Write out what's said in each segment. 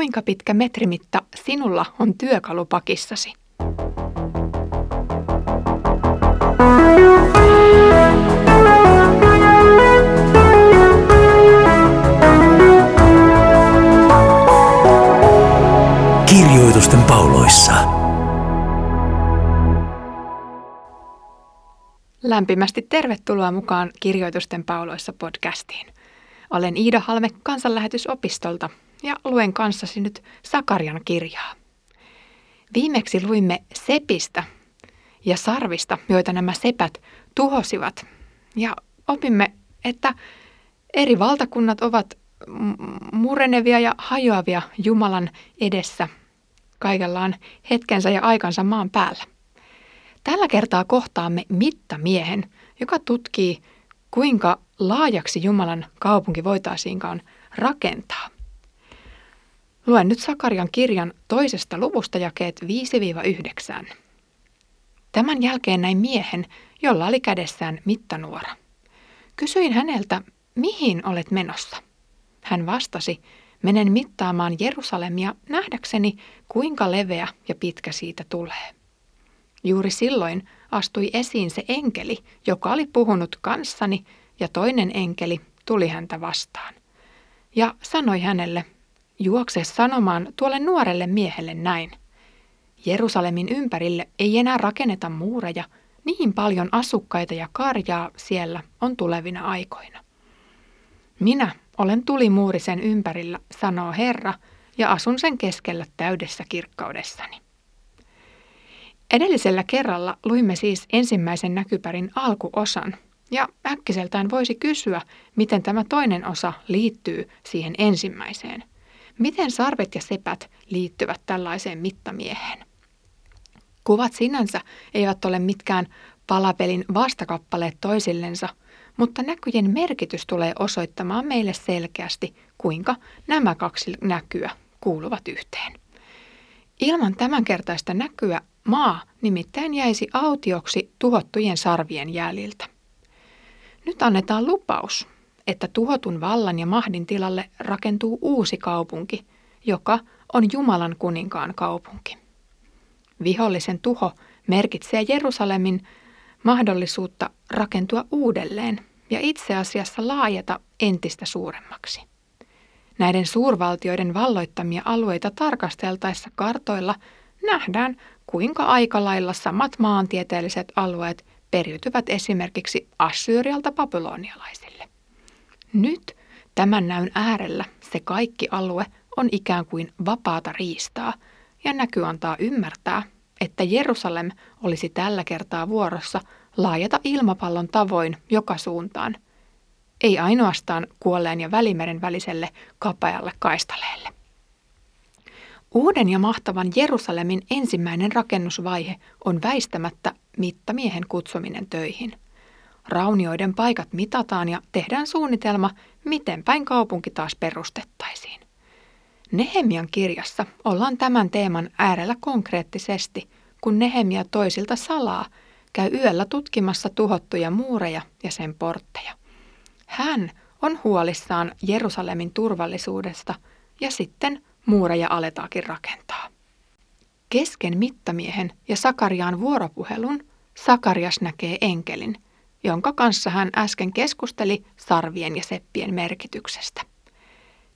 kuinka pitkä metrimitta sinulla on työkalupakissasi? Kirjoitusten pauloissa. Lämpimästi tervetuloa mukaan Kirjoitusten pauloissa podcastiin. Olen Iida Halme kansanlähetysopistolta ja luen kanssasi nyt Sakarian kirjaa. Viimeksi luimme sepistä ja sarvista, joita nämä sepät tuhosivat. Ja opimme, että eri valtakunnat ovat murenevia ja hajoavia Jumalan edessä. Kaikella on hetkensä ja aikansa maan päällä. Tällä kertaa kohtaamme mittamiehen, joka tutkii, kuinka laajaksi Jumalan kaupunki voitaisiinkaan rakentaa. Luen nyt Sakarian kirjan toisesta luvusta jakeet 5-9. Tämän jälkeen näin miehen, jolla oli kädessään mittanuora. Kysyin häneltä, mihin olet menossa? Hän vastasi, menen mittaamaan Jerusalemia nähdäkseni, kuinka leveä ja pitkä siitä tulee. Juuri silloin astui esiin se enkeli, joka oli puhunut kanssani, ja toinen enkeli tuli häntä vastaan. Ja sanoi hänelle, juokse sanomaan tuolle nuorelle miehelle näin. Jerusalemin ympärille ei enää rakenneta muureja, niin paljon asukkaita ja karjaa siellä on tulevina aikoina. Minä olen tulimuuri sen ympärillä, sanoo Herra, ja asun sen keskellä täydessä kirkkaudessani. Edellisellä kerralla luimme siis ensimmäisen näkypärin alkuosan, ja äkkiseltään voisi kysyä, miten tämä toinen osa liittyy siihen ensimmäiseen. Miten sarvet ja sepät liittyvät tällaiseen mittamieheen? Kuvat sinänsä eivät ole mitkään palapelin vastakappaleet toisillensa, mutta näkyjen merkitys tulee osoittamaan meille selkeästi, kuinka nämä kaksi näkyä kuuluvat yhteen. Ilman tämänkertaista näkyä maa nimittäin jäisi autioksi tuhottujen sarvien jäljiltä. Nyt annetaan lupaus, että tuhotun vallan ja mahdin tilalle rakentuu uusi kaupunki, joka on Jumalan kuninkaan kaupunki. Vihollisen tuho merkitsee Jerusalemin mahdollisuutta rakentua uudelleen ja itse asiassa laajeta entistä suuremmaksi. Näiden suurvaltioiden valloittamia alueita tarkasteltaessa kartoilla nähdään, kuinka aika lailla samat maantieteelliset alueet periytyvät esimerkiksi Assyrialta babylonialaisille. Nyt tämän näyn äärellä se kaikki alue on ikään kuin vapaata riistaa ja näky antaa ymmärtää, että Jerusalem olisi tällä kertaa vuorossa laajata ilmapallon tavoin joka suuntaan, ei ainoastaan kuolleen ja välimeren väliselle kapealle kaistaleelle. Uuden ja mahtavan Jerusalemin ensimmäinen rakennusvaihe on väistämättä mittamiehen kutsuminen töihin. Raunioiden paikat mitataan ja tehdään suunnitelma, miten päin kaupunki taas perustettaisiin. Nehemian kirjassa ollaan tämän teeman äärellä konkreettisesti, kun Nehemia toisilta salaa käy yöllä tutkimassa tuhottuja muureja ja sen portteja. Hän on huolissaan Jerusalemin turvallisuudesta ja sitten muureja aletaakin rakentaa. Kesken mittamiehen ja Sakariaan vuoropuhelun Sakarias näkee enkelin, jonka kanssa hän äsken keskusteli sarvien ja seppien merkityksestä.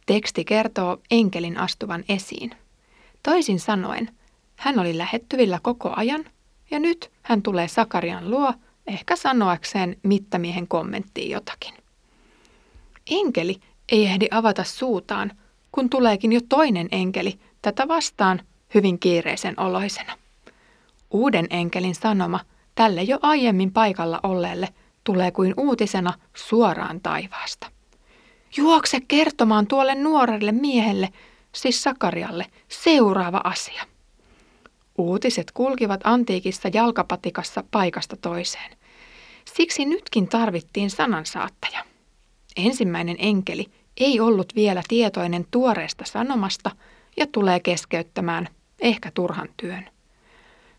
Teksti kertoo enkelin astuvan esiin. Toisin sanoen, hän oli lähettyvillä koko ajan ja nyt hän tulee Sakarian luo ehkä sanoakseen mittamiehen kommenttiin jotakin. Enkeli ei ehdi avata suutaan, kun tuleekin jo toinen enkeli tätä vastaan hyvin kiireisen oloisena. Uuden enkelin sanoma tälle jo aiemmin paikalla olleelle tulee kuin uutisena suoraan taivaasta. Juokse kertomaan tuolle nuorelle miehelle, siis Sakarialle, seuraava asia. Uutiset kulkivat antiikissa jalkapatikassa paikasta toiseen. Siksi nytkin tarvittiin sanansaattaja. Ensimmäinen enkeli ei ollut vielä tietoinen tuoreesta sanomasta ja tulee keskeyttämään ehkä turhan työn.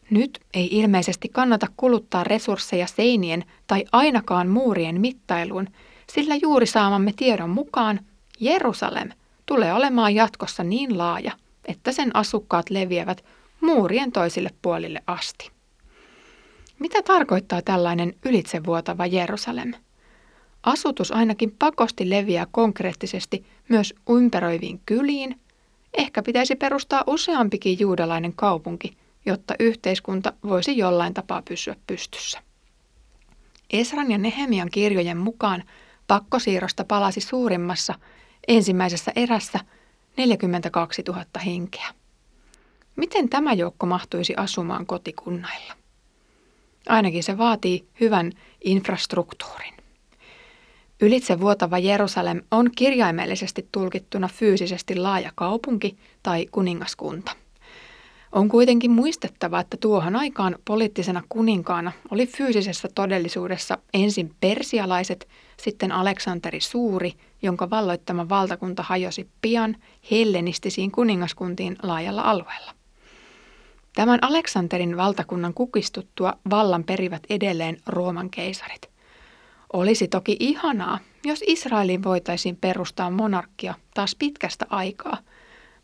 Nyt ei ilmeisesti kannata kuluttaa resursseja seinien tai ainakaan muurien mittailuun, sillä juuri saamamme tiedon mukaan Jerusalem tulee olemaan jatkossa niin laaja, että sen asukkaat leviävät muurien toisille puolille asti. Mitä tarkoittaa tällainen ylitsevuotava Jerusalem? Asutus ainakin pakosti leviää konkreettisesti myös ympäröiviin kyliin. Ehkä pitäisi perustaa useampikin juudalainen kaupunki, jotta yhteiskunta voisi jollain tapaa pysyä pystyssä. Esran ja Nehemian kirjojen mukaan pakkosiirrosta palasi suurimmassa ensimmäisessä erässä 42 000 henkeä. Miten tämä joukko mahtuisi asumaan kotikunnailla? Ainakin se vaatii hyvän infrastruktuurin. Ylitse vuotava Jerusalem on kirjaimellisesti tulkittuna fyysisesti laaja kaupunki tai kuningaskunta. On kuitenkin muistettava, että tuohon aikaan poliittisena kuninkaana oli fyysisessä todellisuudessa ensin persialaiset, sitten Aleksanteri Suuri, jonka valloittama valtakunta hajosi pian hellenistisiin kuningaskuntiin laajalla alueella. Tämän Aleksanterin valtakunnan kukistuttua vallan perivät edelleen Rooman keisarit. Olisi toki ihanaa, jos Israeliin voitaisiin perustaa monarkia taas pitkästä aikaa,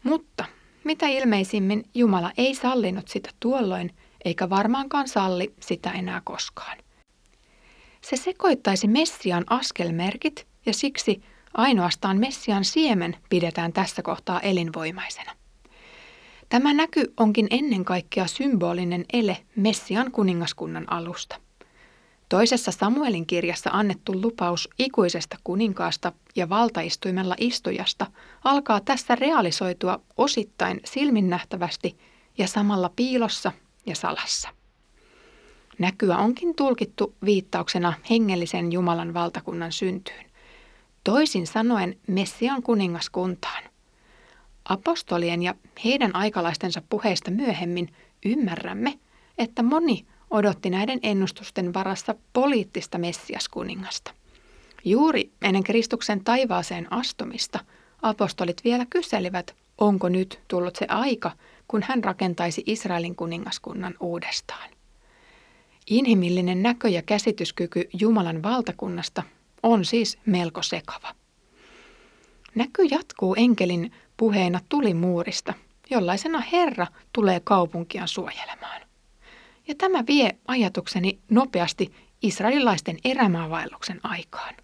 mutta mitä ilmeisimmin Jumala ei sallinut sitä tuolloin, eikä varmaankaan salli sitä enää koskaan. Se sekoittaisi Messian askelmerkit ja siksi ainoastaan Messian siemen pidetään tässä kohtaa elinvoimaisena. Tämä näky onkin ennen kaikkea symbolinen ele Messian kuningaskunnan alusta. Toisessa Samuelin kirjassa annettu lupaus ikuisesta kuninkaasta ja valtaistuimella istujasta alkaa tässä realisoitua osittain silminnähtävästi ja samalla piilossa ja salassa. Näkyä onkin tulkittu viittauksena hengellisen Jumalan valtakunnan syntyyn. Toisin sanoen Messian kuningaskuntaan. Apostolien ja heidän aikalaistensa puheista myöhemmin ymmärrämme, että moni odotti näiden ennustusten varassa poliittista messiaskuningasta. Juuri ennen Kristuksen taivaaseen astumista apostolit vielä kyselivät, onko nyt tullut se aika, kun hän rakentaisi Israelin kuningaskunnan uudestaan. Inhimillinen näkö ja käsityskyky Jumalan valtakunnasta on siis melko sekava. Näky jatkuu enkelin puheena tulimuurista, jollaisena Herra tulee kaupunkia suojelemaan. Ja tämä vie ajatukseni nopeasti israelilaisten erämaavaelluksen aikaan.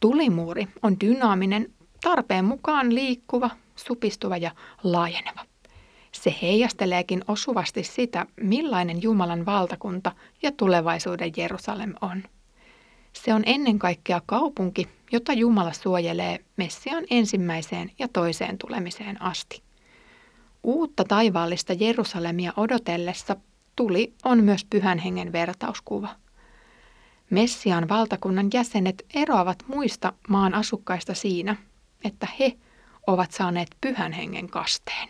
Tulimuuri on dynaaminen, tarpeen mukaan liikkuva, supistuva ja laajeneva. Se heijasteleekin osuvasti sitä, millainen Jumalan valtakunta ja tulevaisuuden Jerusalem on. Se on ennen kaikkea kaupunki, jota Jumala suojelee Messian ensimmäiseen ja toiseen tulemiseen asti. Uutta taivaallista Jerusalemia odotellessa tuli on myös pyhän hengen vertauskuva. Messian valtakunnan jäsenet eroavat muista maan asukkaista siinä, että he ovat saaneet pyhän hengen kasteen.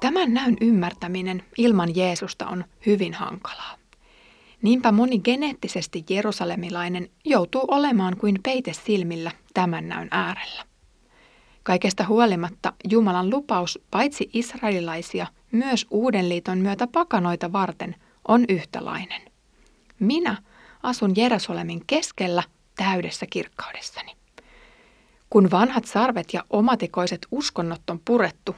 Tämän näyn ymmärtäminen ilman Jeesusta on hyvin hankalaa. Niinpä moni geneettisesti jerusalemilainen joutuu olemaan kuin peite silmillä tämän näyn äärellä. Kaikesta huolimatta Jumalan lupaus paitsi israelilaisia, myös Uuden liiton myötä pakanoita varten on yhtälainen. Minä asun Jerusalemin keskellä täydessä kirkkaudessani. Kun vanhat sarvet ja omatikoiset uskonnot on purettu,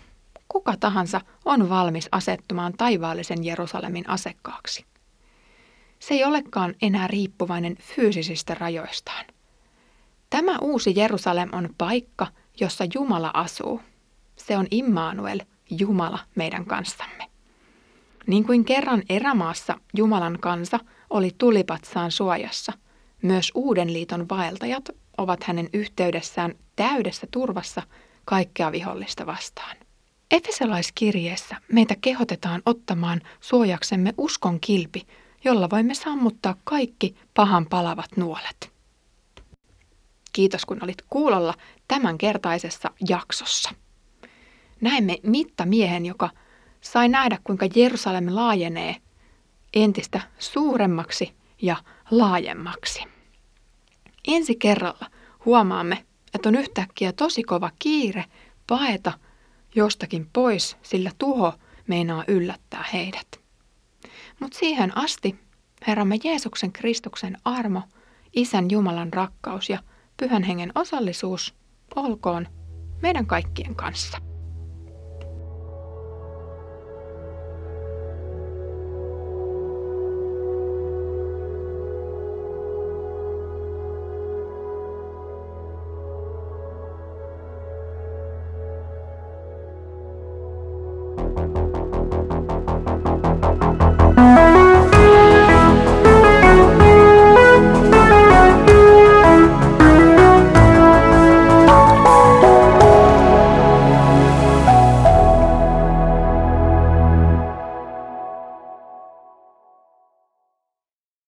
kuka tahansa on valmis asettumaan taivaallisen Jerusalemin asekkaaksi. Se ei olekaan enää riippuvainen fyysisistä rajoistaan. Tämä uusi Jerusalem on paikka, jossa Jumala asuu. Se on Immanuel, Jumala meidän kanssamme. Niin kuin kerran erämaassa Jumalan kansa oli tulipatsaan suojassa, myös Uuden liiton vaeltajat ovat hänen yhteydessään täydessä turvassa kaikkea vihollista vastaan. Efesolaiskirjeessä meitä kehotetaan ottamaan suojaksemme uskon kilpi, jolla voimme sammuttaa kaikki pahan palavat nuolet. Kiitos kun olit kuulolla tämänkertaisessa jaksossa. Näemme mittamiehen, joka sai nähdä, kuinka Jerusalem laajenee entistä suuremmaksi ja laajemmaksi. Ensi kerralla huomaamme, että on yhtäkkiä tosi kova kiire paeta jostakin pois, sillä tuho meinaa yllättää heidät. Mutta siihen asti Herramme Jeesuksen Kristuksen armo, Isän Jumalan rakkaus ja Pyhän Hengen osallisuus olkoon meidän kaikkien kanssa.